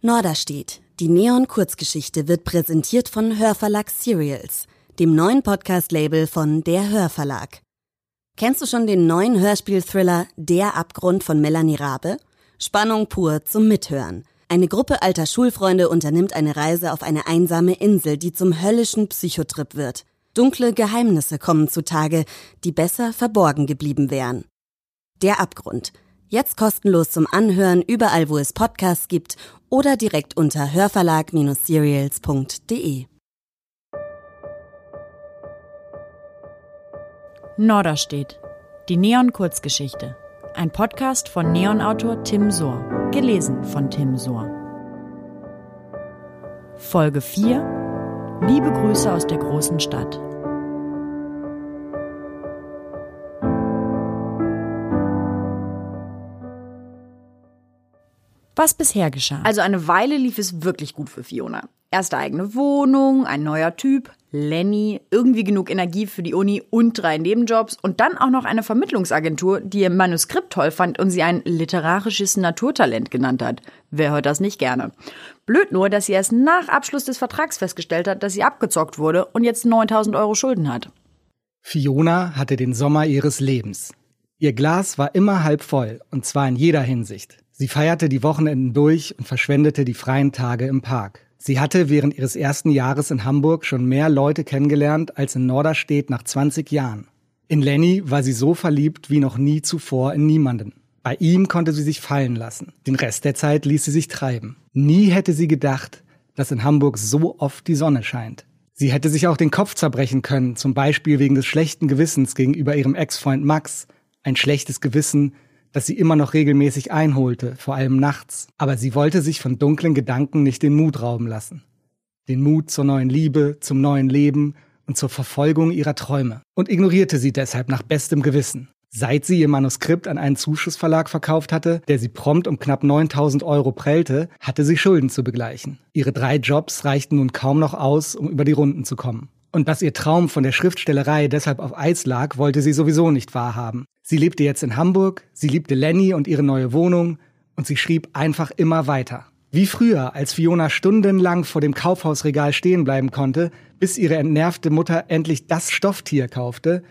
Norderstedt, die Neon-Kurzgeschichte wird präsentiert von Hörverlag Serials, dem neuen Podcast-Label von Der Hörverlag. Kennst du schon den neuen Hörspiel-Thriller Der Abgrund von Melanie Rabe? Spannung pur zum Mithören. Eine Gruppe alter Schulfreunde unternimmt eine Reise auf eine einsame Insel, die zum höllischen Psychotrip wird. Dunkle Geheimnisse kommen zutage, die besser verborgen geblieben wären. Der Abgrund – Jetzt kostenlos zum Anhören überall, wo es Podcasts gibt oder direkt unter hörverlag-serials.de. Norderstedt. Die Neon-Kurzgeschichte. Ein Podcast von Neon-Autor Tim Sohr. Gelesen von Tim Sohr. Folge 4. Liebe Grüße aus der großen Stadt. Was bisher geschah. Also eine Weile lief es wirklich gut für Fiona. Erste eigene Wohnung, ein neuer Typ, Lenny, irgendwie genug Energie für die Uni und drei Nebenjobs und dann auch noch eine Vermittlungsagentur, die ihr Manuskript toll fand und sie ein literarisches Naturtalent genannt hat. Wer hört das nicht gerne? Blöd nur, dass sie erst nach Abschluss des Vertrags festgestellt hat, dass sie abgezockt wurde und jetzt 9000 Euro Schulden hat. Fiona hatte den Sommer ihres Lebens. Ihr Glas war immer halb voll und zwar in jeder Hinsicht. Sie feierte die Wochenenden durch und verschwendete die freien Tage im Park. Sie hatte während ihres ersten Jahres in Hamburg schon mehr Leute kennengelernt als in Norderstedt nach 20 Jahren. In Lenny war sie so verliebt wie noch nie zuvor in niemanden. Bei ihm konnte sie sich fallen lassen. Den Rest der Zeit ließ sie sich treiben. Nie hätte sie gedacht, dass in Hamburg so oft die Sonne scheint. Sie hätte sich auch den Kopf zerbrechen können, zum Beispiel wegen des schlechten Gewissens gegenüber ihrem Ex-Freund Max. Ein schlechtes Gewissen, das sie immer noch regelmäßig einholte, vor allem nachts. Aber sie wollte sich von dunklen Gedanken nicht den Mut rauben lassen. Den Mut zur neuen Liebe, zum neuen Leben und zur Verfolgung ihrer Träume. Und ignorierte sie deshalb nach bestem Gewissen. Seit sie ihr Manuskript an einen Zuschussverlag verkauft hatte, der sie prompt um knapp 9000 Euro prellte, hatte sie Schulden zu begleichen. Ihre drei Jobs reichten nun kaum noch aus, um über die Runden zu kommen. Und dass ihr Traum von der Schriftstellerei deshalb auf Eis lag, wollte sie sowieso nicht wahrhaben. Sie lebte jetzt in Hamburg, sie liebte Lenny und ihre neue Wohnung und sie schrieb einfach immer weiter. Wie früher, als Fiona stundenlang vor dem Kaufhausregal stehen bleiben konnte, bis ihre entnervte Mutter endlich das Stofftier kaufte,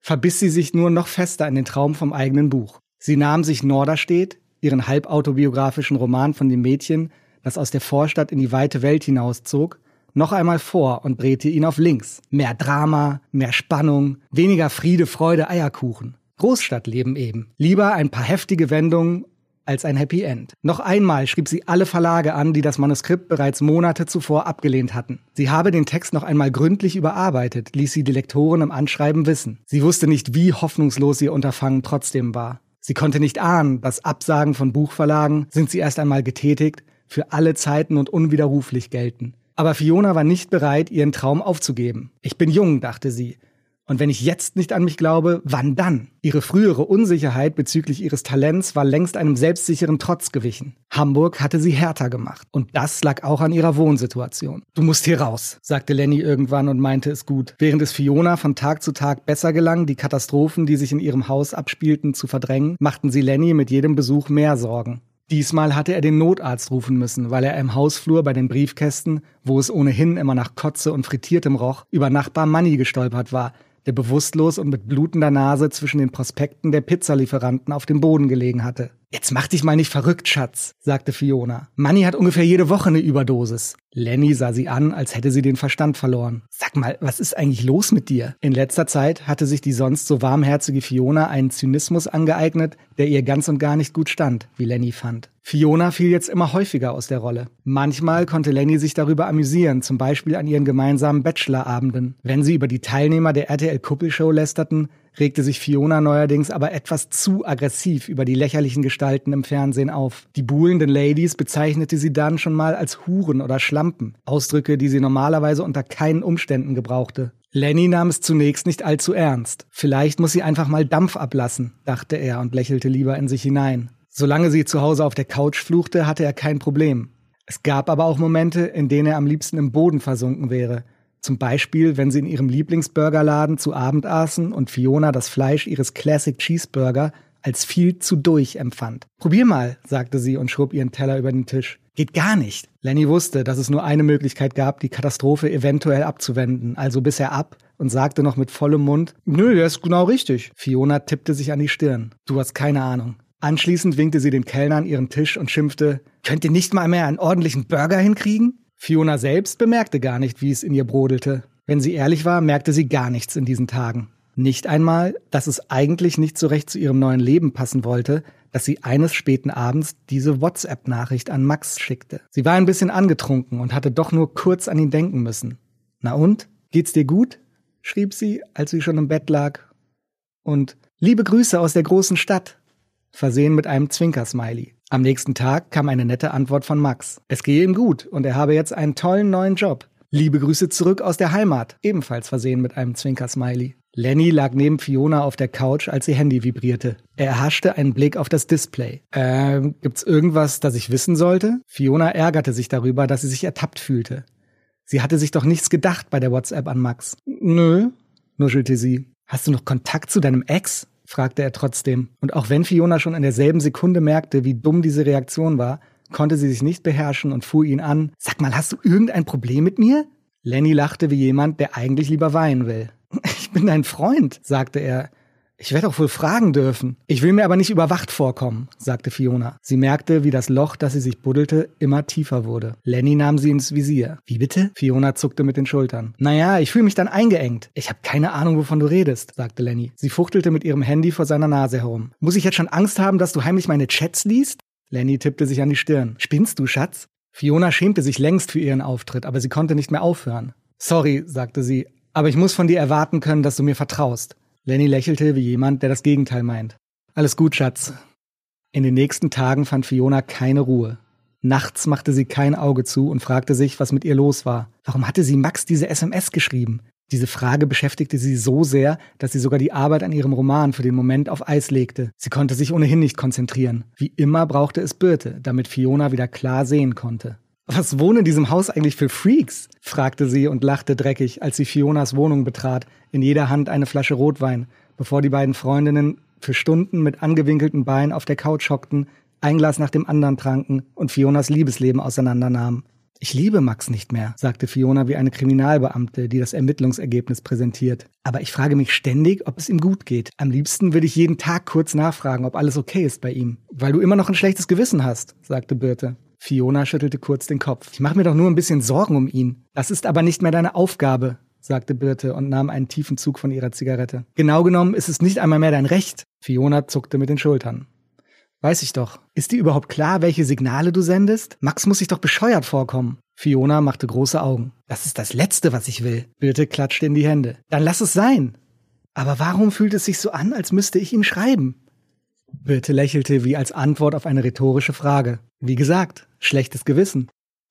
verbiss sie sich nur noch fester in den Traum vom eigenen Buch. Sie nahm sich Norderstedt, ihren halbautobiografischen Roman von dem Mädchen, das aus der Vorstadt in die weite Welt hinauszog, noch einmal vor und drehte ihn auf links. Mehr Drama, mehr Spannung, weniger Friede, Freude, Eierkuchen. Großstadtleben eben. Lieber ein paar heftige Wendungen als ein Happy End. Noch einmal schrieb sie alle Verlage an, die das Manuskript bereits Monate zuvor abgelehnt hatten. Sie habe den Text noch einmal gründlich überarbeitet, ließ sie die Lektoren im Anschreiben wissen. Sie wusste nicht, wie hoffnungslos ihr Unterfangen trotzdem war. Sie konnte nicht ahnen, dass Absagen von Buchverlagen, sind sie erst einmal getätigt, für alle Zeiten und unwiderruflich gelten. Aber Fiona war nicht bereit, ihren Traum aufzugeben. Ich bin jung, dachte sie, und wenn ich jetzt nicht an mich glaube, wann dann? Ihre frühere Unsicherheit bezüglich ihres Talents war längst einem selbstsicheren Trotz gewichen. Hamburg hatte sie härter gemacht. Und das lag auch an ihrer Wohnsituation. Du musst hier raus, sagte Lenny irgendwann und meinte es gut. Während es Fiona von Tag zu Tag besser gelang, die Katastrophen, die sich in ihrem Haus abspielten, zu verdrängen, machten sie Lenny mit jedem Besuch mehr Sorgen. Diesmal hatte er den Notarzt rufen müssen, weil er im Hausflur bei den Briefkästen, wo es ohnehin immer nach Kotze und Frittiertem roch, über Nachbar Manny gestolpert war, der bewusstlos und mit blutender Nase zwischen den Prospekten der Pizzalieferanten auf dem Boden gelegen hatte. Jetzt mach dich mal nicht verrückt, Schatz, sagte Fiona. Manny hat ungefähr jede Woche eine Überdosis. Lenny sah sie an, als hätte sie den Verstand verloren. Sag mal, was ist eigentlich los mit dir? In letzter Zeit hatte sich die sonst so warmherzige Fiona einen Zynismus angeeignet, der ihr ganz und gar nicht gut stand, wie Lenny fand. Fiona fiel jetzt immer häufiger aus der Rolle. Manchmal konnte Lenny sich darüber amüsieren, zum Beispiel an ihren gemeinsamen Bachelorabenden. Wenn sie über die Teilnehmer der RTL-Kuppelshow lästerten, regte sich Fiona neuerdings aber etwas zu aggressiv über die lächerlichen Gestalten im Fernsehen auf. Die buhlenden Ladies bezeichnete sie dann schon mal als Huren oder Schlampen, Ausdrücke, die sie normalerweise unter keinen Umständen gebrauchte. Lenny nahm es zunächst nicht allzu ernst. Vielleicht muss sie einfach mal Dampf ablassen, dachte er und lächelte lieber in sich hinein. Solange sie zu Hause auf der Couch fluchte, hatte er kein Problem. Es gab aber auch Momente, in denen er am liebsten im Boden versunken wäre, zum Beispiel, wenn sie in ihrem Lieblingsburgerladen zu Abend aßen und Fiona das Fleisch ihres Classic Cheeseburger als viel zu durch empfand. Probier mal, sagte sie und schob ihren Teller über den Tisch. Geht gar nicht. Lenny wusste, dass es nur eine Möglichkeit gab, die Katastrophe eventuell abzuwenden, also biss er ab und sagte noch mit vollem Mund, nö, der ist genau richtig. Fiona tippte sich an die Stirn. Du hast keine Ahnung. Anschließend winkte sie den Kellnern ihren Tisch und schimpfte, könnt ihr nicht mal mehr einen ordentlichen Burger hinkriegen? Fiona selbst bemerkte gar nicht, wie es in ihr brodelte. Wenn sie ehrlich war, merkte sie gar nichts in diesen Tagen. Nicht einmal, dass es eigentlich nicht so recht zu ihrem neuen Leben passen wollte, dass sie eines späten Abends diese WhatsApp-Nachricht an Max schickte. Sie war ein bisschen angetrunken und hatte doch nur kurz an ihn denken müssen. Na und? Geht's dir gut? schrieb sie, als sie schon im Bett lag. Und liebe Grüße aus der großen Stadt, versehen mit einem Zwinkersmiley. Am nächsten Tag kam eine nette Antwort von Max. Es gehe ihm gut und er habe jetzt einen tollen neuen Job. Liebe Grüße zurück aus der Heimat, ebenfalls versehen mit einem Zwinkersmiley. Lenny lag neben Fiona auf der Couch, als ihr Handy vibrierte. Er erhaschte einen Blick auf das Display. Ähm, gibt's irgendwas, das ich wissen sollte? Fiona ärgerte sich darüber, dass sie sich ertappt fühlte. Sie hatte sich doch nichts gedacht bei der WhatsApp an Max. Nö, nuschelte sie. Hast du noch Kontakt zu deinem Ex? Fragte er trotzdem. Und auch wenn Fiona schon in derselben Sekunde merkte, wie dumm diese Reaktion war, konnte sie sich nicht beherrschen und fuhr ihn an. Sag mal, hast du irgendein Problem mit mir? Lenny lachte wie jemand, der eigentlich lieber weinen will. Ich bin dein Freund, sagte er. Ich werde auch wohl fragen dürfen. Ich will mir aber nicht überwacht vorkommen, sagte Fiona. Sie merkte, wie das Loch, das sie sich buddelte, immer tiefer wurde. Lenny nahm sie ins Visier. Wie bitte? Fiona zuckte mit den Schultern. Naja, ich fühle mich dann eingeengt. Ich habe keine Ahnung, wovon du redest, sagte Lenny. Sie fuchtelte mit ihrem Handy vor seiner Nase herum. Muss ich jetzt schon Angst haben, dass du heimlich meine Chats liest? Lenny tippte sich an die Stirn. Spinnst du, Schatz? Fiona schämte sich längst für ihren Auftritt, aber sie konnte nicht mehr aufhören. Sorry, sagte sie, aber ich muss von dir erwarten können, dass du mir vertraust. Lenny lächelte wie jemand, der das Gegenteil meint. Alles gut, Schatz. In den nächsten Tagen fand Fiona keine Ruhe. Nachts machte sie kein Auge zu und fragte sich, was mit ihr los war. Warum hatte sie Max diese SMS geschrieben? Diese Frage beschäftigte sie so sehr, dass sie sogar die Arbeit an ihrem Roman für den Moment auf Eis legte. Sie konnte sich ohnehin nicht konzentrieren. Wie immer brauchte es Birte, damit Fiona wieder klar sehen konnte. Was wohnen in diesem Haus eigentlich für Freaks? fragte sie und lachte dreckig, als sie Fionas Wohnung betrat, in jeder Hand eine Flasche Rotwein, bevor die beiden Freundinnen für Stunden mit angewinkelten Beinen auf der Couch hockten, ein Glas nach dem anderen tranken und Fionas Liebesleben auseinandernahmen. Ich liebe Max nicht mehr, sagte Fiona wie eine Kriminalbeamte, die das Ermittlungsergebnis präsentiert. Aber ich frage mich ständig, ob es ihm gut geht. Am liebsten würde ich jeden Tag kurz nachfragen, ob alles okay ist bei ihm. Weil du immer noch ein schlechtes Gewissen hast, sagte Birte. Fiona schüttelte kurz den Kopf. Ich mache mir doch nur ein bisschen Sorgen um ihn. Das ist aber nicht mehr deine Aufgabe, sagte Birte und nahm einen tiefen Zug von ihrer Zigarette. Genau genommen ist es nicht einmal mehr dein Recht. Fiona zuckte mit den Schultern. Weiß ich doch. Ist dir überhaupt klar, welche Signale du sendest? Max muss sich doch bescheuert vorkommen. Fiona machte große Augen. Das ist das Letzte, was ich will. Birte klatschte in die Hände. Dann lass es sein. Aber warum fühlt es sich so an, als müsste ich ihm schreiben? Birte lächelte wie als Antwort auf eine rhetorische Frage. Wie gesagt, schlechtes Gewissen.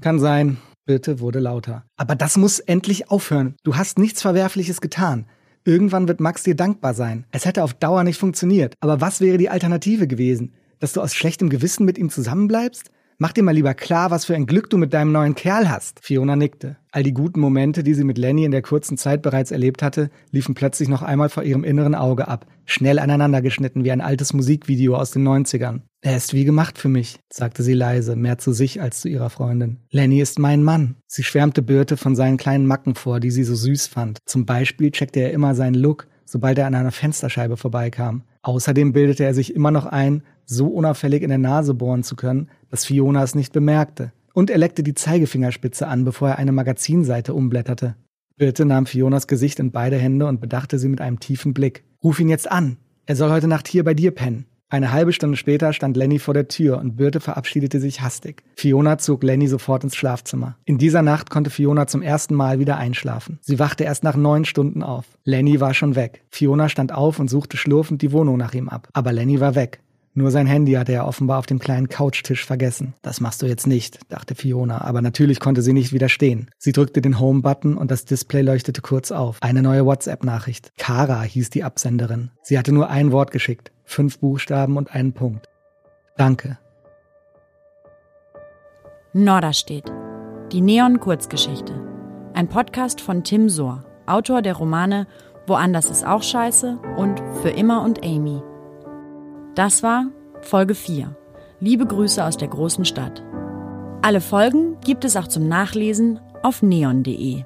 Kann sein. Birte wurde lauter. Aber das muss endlich aufhören. Du hast nichts Verwerfliches getan. Irgendwann wird Max dir dankbar sein. Es hätte auf Dauer nicht funktioniert. Aber was wäre die Alternative gewesen? Dass du aus schlechtem Gewissen mit ihm zusammenbleibst? Mach dir mal lieber klar, was für ein Glück du mit deinem neuen Kerl hast. Fiona nickte. All die guten Momente, die sie mit Lenny in der kurzen Zeit bereits erlebt hatte, liefen plötzlich noch einmal vor ihrem inneren Auge ab, schnell aneinandergeschnitten wie ein altes Musikvideo aus den 90ern. Er ist wie gemacht für mich, sagte sie leise, mehr zu sich als zu ihrer Freundin. Lenny ist mein Mann. Sie schwärmte Birte von seinen kleinen Macken vor, die sie so süß fand. Zum Beispiel checkte er immer seinen Look, sobald er an einer Fensterscheibe vorbeikam. Außerdem bildete er sich immer noch ein, so unauffällig in der Nase bohren zu können, dass Fiona es nicht bemerkte. Und er leckte die Zeigefingerspitze an, bevor er eine Magazinseite umblätterte. Birte nahm Fionas Gesicht in beide Hände und bedachte sie mit einem tiefen Blick. Ruf ihn jetzt an. Er soll heute Nacht hier bei dir pennen. Eine halbe Stunde später stand Lenny vor der Tür und Birte verabschiedete sich hastig. Fiona zog Lenny sofort ins Schlafzimmer. In dieser Nacht konnte Fiona zum ersten Mal wieder einschlafen. Sie wachte erst nach neun Stunden auf. Lenny war schon weg. Fiona stand auf und suchte schlurfend die Wohnung nach ihm ab. Aber Lenny war weg. Nur sein Handy hatte er offenbar auf dem kleinen Couchtisch vergessen. Das machst du jetzt nicht, dachte Fiona, aber natürlich konnte sie nicht widerstehen. Sie drückte den Home-Button und das Display leuchtete kurz auf. Eine neue WhatsApp-Nachricht. Kara hieß die Absenderin. Sie hatte nur ein Wort geschickt. Fünf Buchstaben und einen Punkt. Danke. Norderstedt. Die Neon-Kurzgeschichte. Ein Podcast von Tim Sohr, Autor der Romane Woanders ist auch scheiße und Für immer und Amy. Das war Folge 4. Liebe Grüße aus der großen Stadt. Alle Folgen gibt es auch zum Nachlesen auf neon.de.